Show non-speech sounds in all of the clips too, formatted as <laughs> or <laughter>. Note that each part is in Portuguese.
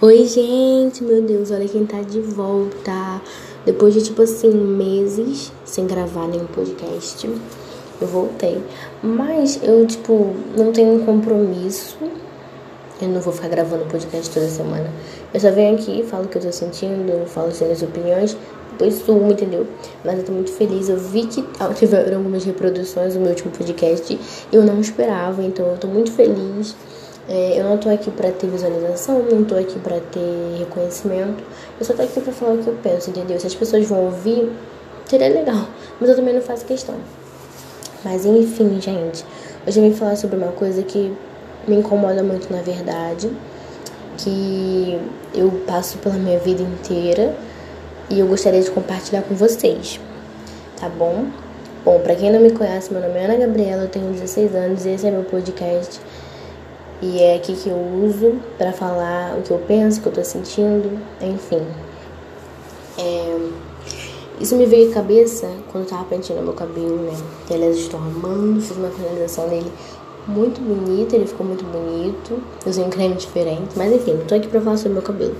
Oi, gente, meu Deus, olha quem tá de volta. Depois de tipo assim, meses sem gravar nenhum podcast, eu voltei. Mas eu, tipo, não tenho um compromisso. Eu não vou ficar gravando podcast toda semana. Eu só venho aqui, falo o que eu tô sentindo, falo as minhas opiniões, depois sumo, entendeu? Mas eu tô muito feliz. Eu vi que tiveram algumas reproduções do meu último podcast. Eu não esperava, então eu tô muito feliz. É, eu não tô aqui pra ter visualização, não tô aqui pra ter reconhecimento. Eu só tô aqui pra falar o que eu penso, entendeu? Se as pessoas vão ouvir, seria legal. Mas eu também não faço questão. Mas enfim, gente. Hoje eu vim falar sobre uma coisa que me incomoda muito na verdade. Que eu passo pela minha vida inteira e eu gostaria de compartilhar com vocês. Tá bom? Bom, pra quem não me conhece, meu nome é Ana Gabriela, eu tenho 16 anos e esse é meu podcast. E é aqui que eu uso para falar o que eu penso, o que eu tô sentindo, enfim. É... Isso me veio à cabeça quando eu tava penteando meu cabelo, né? E, aliás, estou amando, fiz uma finalização nele muito bonita, ele ficou muito bonito. Eu usei um creme diferente, mas enfim, tô aqui pra falar sobre meu cabelo.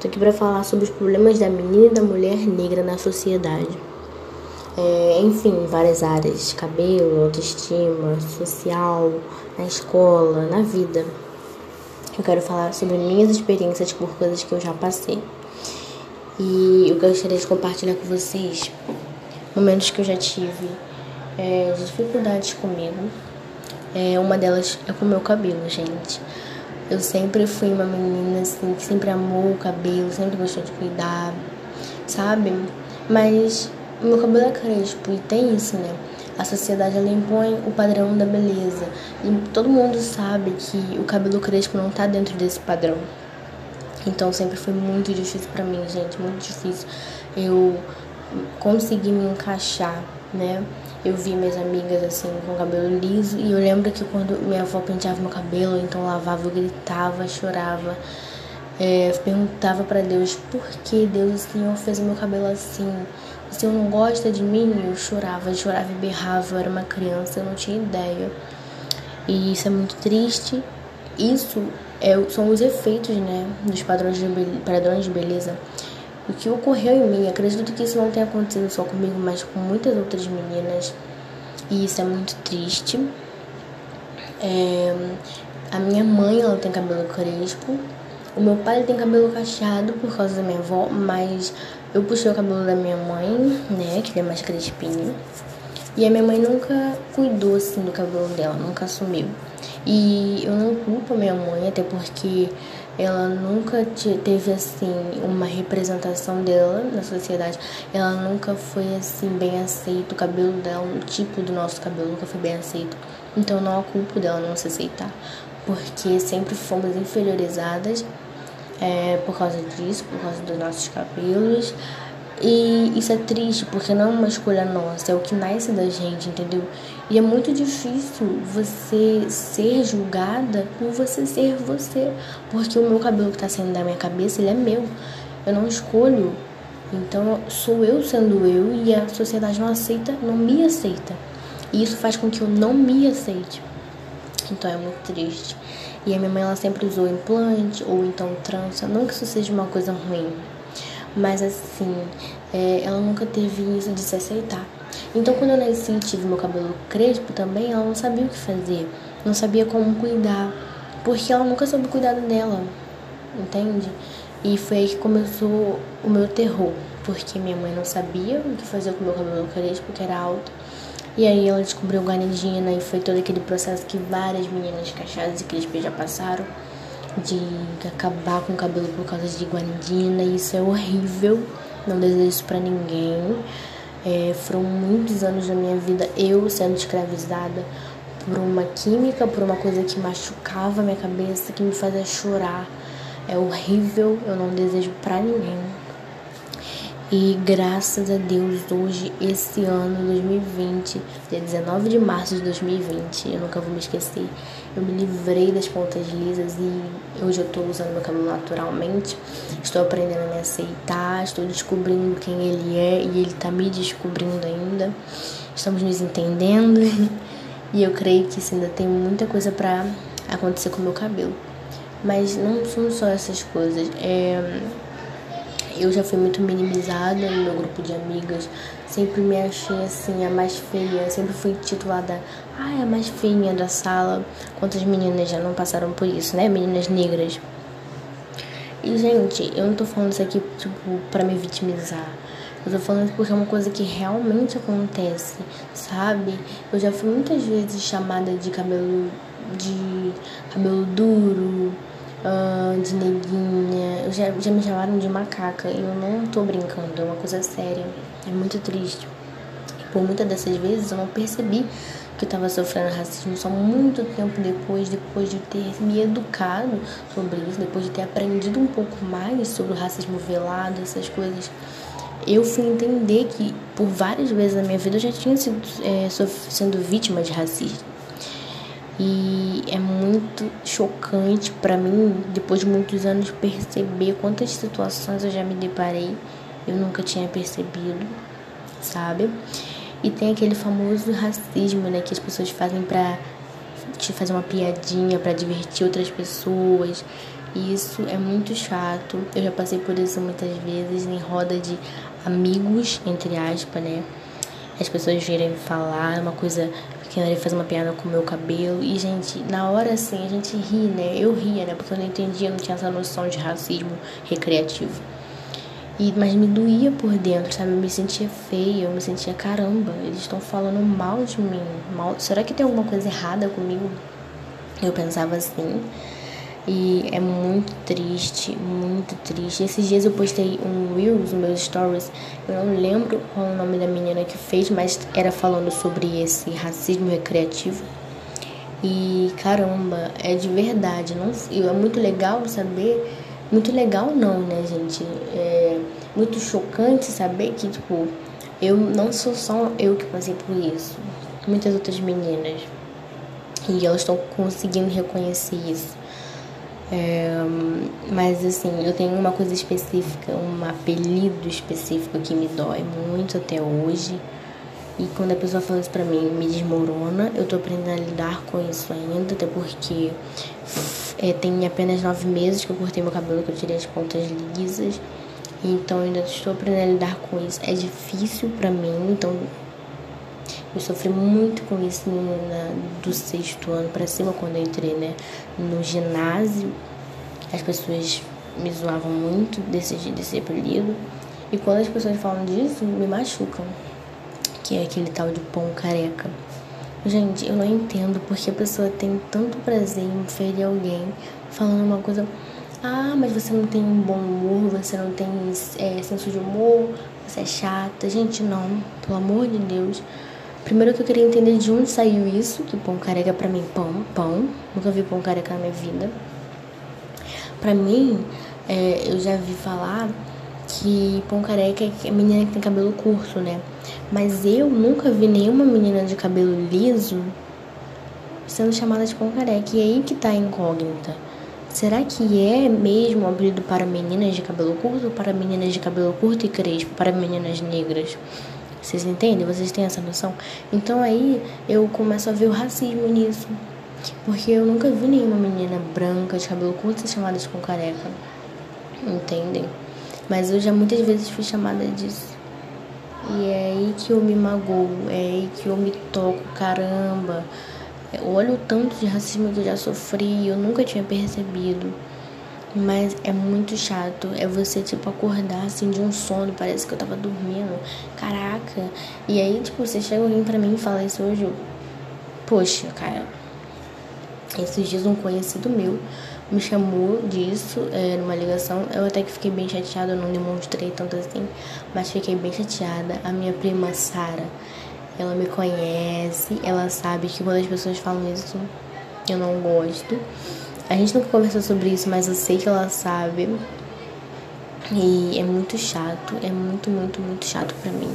Tô aqui pra falar sobre os problemas da menina e da mulher negra na sociedade. É, enfim, várias áreas: cabelo, autoestima, social, na escola, na vida. Eu quero falar sobre minhas experiências por coisas que eu já passei. E eu gostaria de compartilhar com vocês momentos que eu já tive é, dificuldades comigo. É, uma delas é com o meu cabelo, gente. Eu sempre fui uma menina assim que sempre amou o cabelo, sempre gostou de cuidar, sabe? Mas meu cabelo é crespo e tem isso, né? A sociedade ela impõe o padrão da beleza. E todo mundo sabe que o cabelo crespo não tá dentro desse padrão. Então sempre foi muito difícil para mim, gente, muito difícil eu conseguir me encaixar, né? Eu vi minhas amigas assim com cabelo liso e eu lembro que quando minha avó penteava meu cabelo, então lavava, eu gritava, chorava. É, perguntava para Deus por que Deus, o Senhor fez o meu cabelo assim. O Senhor não gosta de mim? Eu chorava, chorava e berrava. Eu era uma criança, eu não tinha ideia. E isso é muito triste. Isso é, são os efeitos né, dos padrões de, padrões de beleza. O que ocorreu em mim, acredito que isso não tenha acontecido só comigo, mas com muitas outras meninas. E isso é muito triste. É, a minha mãe, ela tem cabelo crespo. O meu pai tem cabelo cacheado por causa da minha avó, mas eu puxei o cabelo da minha mãe, né, que ele é mais crespinho. E a minha mãe nunca cuidou assim do cabelo dela, nunca assumiu. E eu não culpo a minha mãe, até porque ela nunca teve assim uma representação dela na sociedade. Ela nunca foi assim bem aceito. O cabelo dela, o tipo do nosso cabelo nunca foi bem aceito. Então não a culpo dela não se aceitar, porque sempre fomos inferiorizadas é, por causa disso, por causa dos nossos cabelos. E isso é triste porque não é uma escolha nossa, é o que nasce da gente, entendeu? E é muito difícil você ser julgada por você ser você. Porque o meu cabelo que tá saindo da minha cabeça, ele é meu. Eu não escolho. Então sou eu sendo eu e a sociedade não aceita, não me aceita. E isso faz com que eu não me aceite. Então é muito triste. E a minha mãe ela sempre usou implante ou então trança. Não que isso seja uma coisa ruim, mas assim, é, ela nunca teve isso de se aceitar. Então quando eu nasci e tive meu cabelo crespo também, ela não sabia o que fazer, não sabia como cuidar, porque ela nunca soube cuidar dela, entende? E foi aí que começou o meu terror, porque minha mãe não sabia o que fazer com o meu cabelo crespo, que era alto. E aí ela descobriu guanidina e foi todo aquele processo que várias meninas cachadas e crispas já passaram de acabar com o cabelo por causa de guanidina. E isso é horrível, não desejo isso pra ninguém. É, foram muitos anos da minha vida eu sendo escravizada por uma química, por uma coisa que machucava minha cabeça, que me fazia chorar. É horrível, eu não desejo pra ninguém. E graças a Deus, hoje, esse ano, 2020, dia 19 de março de 2020, eu nunca vou me esquecer, eu me livrei das pontas lisas e hoje eu tô usando meu cabelo naturalmente. Estou aprendendo a me aceitar, estou descobrindo quem ele é e ele tá me descobrindo ainda. Estamos nos entendendo <laughs> e eu creio que isso ainda tem muita coisa para acontecer com o meu cabelo. Mas não são só essas coisas. É, eu já fui muito minimizada no meu grupo de amigas. Sempre me achei assim, a mais feia. Sempre fui titulada, ai, a mais feinha da sala. Quantas meninas já não passaram por isso, né? Meninas negras. E, gente, eu não tô falando isso aqui, tipo, pra me vitimizar. Eu tô falando porque é uma coisa que realmente acontece, sabe? Eu já fui muitas vezes chamada de cabelo de cabelo duro, uh, de neguinha. Já, já me chamaram de macaca eu não tô brincando, é uma coisa séria. É muito triste. E por muitas dessas vezes eu não percebi que eu estava sofrendo racismo só muito tempo depois, depois de ter me educado sobre isso, depois de ter aprendido um pouco mais sobre o racismo velado, essas coisas eu fui entender que por várias vezes na minha vida eu já tinha sido é, sendo vítima de racismo. E é muito chocante para mim, depois de muitos anos, perceber quantas situações eu já me deparei, eu nunca tinha percebido, sabe? E tem aquele famoso racismo, né, que as pessoas fazem pra te fazer uma piadinha, para divertir outras pessoas. E isso é muito chato. Eu já passei por isso muitas vezes em roda de amigos, entre aspas, né? As pessoas virem falar uma coisa ele faz uma piada com o meu cabelo. E, gente, na hora assim, a gente ri, né? Eu ria, né? Porque eu não entendia, não tinha essa noção de racismo recreativo. E, mas me doía por dentro, sabe? Eu me sentia feia, eu me sentia caramba, eles estão falando mal de mim. Mal... Será que tem alguma coisa errada comigo? Eu pensava assim. E é muito triste, muito triste. Esses dias eu postei um Reels meus stories. Eu não lembro qual o nome da menina que fez, mas era falando sobre esse racismo recreativo. E caramba, é de verdade. Não, é muito legal saber. Muito legal não, né, gente? É muito chocante saber que, tipo, eu não sou só eu que passei por isso. Muitas outras meninas. E elas estão conseguindo reconhecer isso. É, mas assim, eu tenho uma coisa específica, um apelido específico que me dói muito até hoje. E quando a pessoa fala isso pra mim, me desmorona. Eu tô aprendendo a lidar com isso ainda, até porque é, tem apenas nove meses que eu cortei meu cabelo, que eu tirei as pontas lisas. Então ainda estou aprendendo a lidar com isso. É difícil pra mim, então eu sofri muito com isso no, na, do sexto ano para cima, quando eu entrei né, no ginásio. As pessoas me zoavam muito desse, desse apelido. E quando as pessoas falam disso, me machucam. Que é aquele tal de pão careca. Gente, eu não entendo porque a pessoa tem tanto prazer em ferir alguém falando uma coisa. Ah, mas você não tem um bom humor, você não tem é, senso de humor, você é chata. Gente, não, pelo amor de Deus. Primeiro que eu queria entender de onde saiu isso, que pão careca pra mim, pão, pão. Nunca vi pão careca na minha vida. Pra mim, é, eu já vi falar que pão careca é menina que tem cabelo curto, né? Mas eu nunca vi nenhuma menina de cabelo liso sendo chamada de pão careca. E aí que tá a incógnita. Será que é mesmo apelido para meninas de cabelo curto para meninas de cabelo curto e crespo, para meninas negras? Vocês entendem? Vocês têm essa noção? Então aí eu começo a ver o racismo nisso. Porque eu nunca vi nenhuma menina branca de cabelo curto ser chamada de com careca. Entendem? Mas eu já muitas vezes fui chamada disso. E é aí que eu me magoo, é aí que eu me toco, caramba. Olha o tanto de racismo que eu já sofri, eu nunca tinha percebido. Mas é muito chato. É você, tipo, acordar assim de um sono. Parece que eu tava dormindo. Caraca. E aí, tipo, você chega alguém pra mim e fala isso hoje. Poxa, cara. Esses dias um conhecido meu me chamou disso é, numa ligação. Eu até que fiquei bem chateada, eu não demonstrei tanto assim, mas fiquei bem chateada. A minha prima Sara, ela me conhece, ela sabe que quando as pessoas falam isso, eu não gosto. A gente nunca conversou sobre isso, mas eu sei que ela sabe. E é muito chato, é muito, muito, muito chato para mim.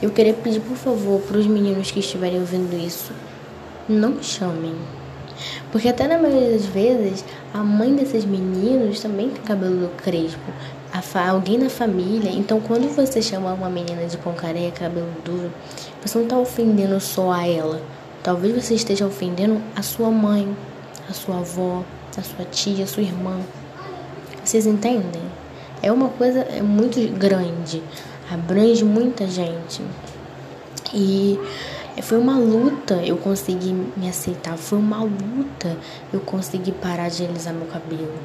Eu queria pedir, por favor, para os meninos que estiverem ouvindo isso, não chamem. Porque até na maioria das vezes, a mãe desses meninos também tem cabelo crespo. alguém na família. Então, quando você chama uma menina de pão careca, cabelo duro, você não está ofendendo só a ela. Talvez você esteja ofendendo a sua mãe, a sua avó, sua tia, sua irmã. Vocês entendem? É uma coisa é muito grande, abrange muita gente. E foi uma luta eu consegui me aceitar, foi uma luta eu consegui parar de alisar meu cabelo.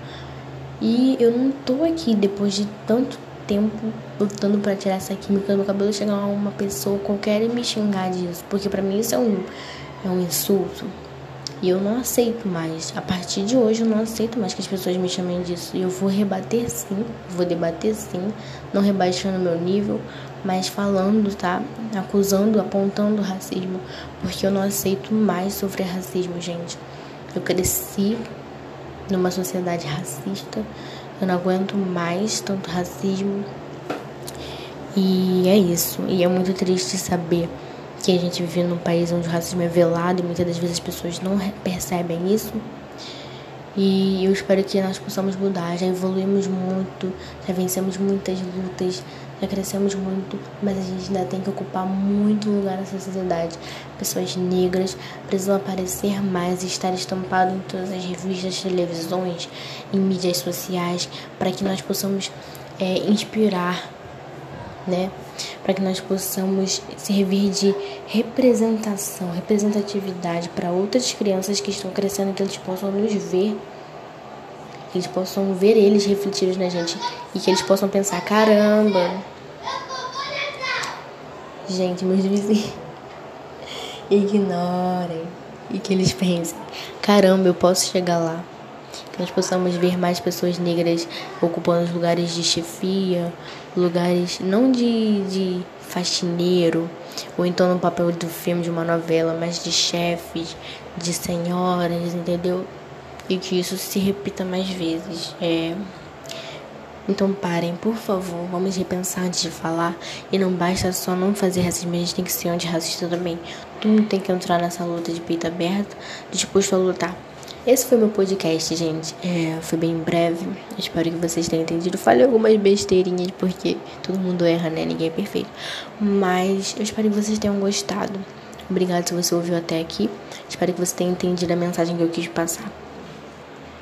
E eu não tô aqui depois de tanto tempo lutando para tirar essa química do meu cabelo chegar uma pessoa qualquer e me xingar disso, porque para mim isso é um é um insulto. E eu não aceito mais. A partir de hoje eu não aceito mais que as pessoas me chamem disso. E eu vou rebater sim, vou debater sim, não rebaixando meu nível, mas falando, tá? Acusando, apontando o racismo, porque eu não aceito mais sofrer racismo, gente. Eu cresci numa sociedade racista. Eu não aguento mais tanto racismo. E é isso. E é muito triste saber que a gente vive num país onde o racismo é velado e muitas das vezes as pessoas não percebem isso. E eu espero que nós possamos mudar. Já evoluímos muito, já vencemos muitas lutas, já crescemos muito, mas a gente ainda tem que ocupar muito lugar nessa sociedade. Pessoas negras precisam aparecer mais e estar estampado em todas as revistas, televisões, em mídias sociais, para que nós possamos é, inspirar, né? Para que nós possamos servir de representação, representatividade para outras crianças que estão crescendo, que eles possam nos ver que eles possam ver eles refletidos na gente e que eles possam pensar: caramba, gente, meus vizinhos, <laughs> ignorem e que eles pensem: caramba, eu posso chegar lá. Que nós possamos ver mais pessoas negras ocupando lugares de chefia, lugares não de, de faxineiro, ou então no papel do filme de uma novela, mas de chefes, de senhoras, entendeu? e que isso se repita mais vezes. É... Então parem, por favor, vamos repensar antes de falar. E não basta só não fazer racismo, a gente tem que ser antirracista também. Todo mundo tem que entrar nessa luta de peito aberto, disposto a lutar. Esse foi meu podcast, gente. É, foi bem breve. Espero que vocês tenham entendido. Falei algumas besteirinhas, porque todo mundo erra, né? Ninguém é perfeito. Mas eu espero que vocês tenham gostado. Obrigado se você ouviu até aqui. Espero que você tenha entendido a mensagem que eu quis passar.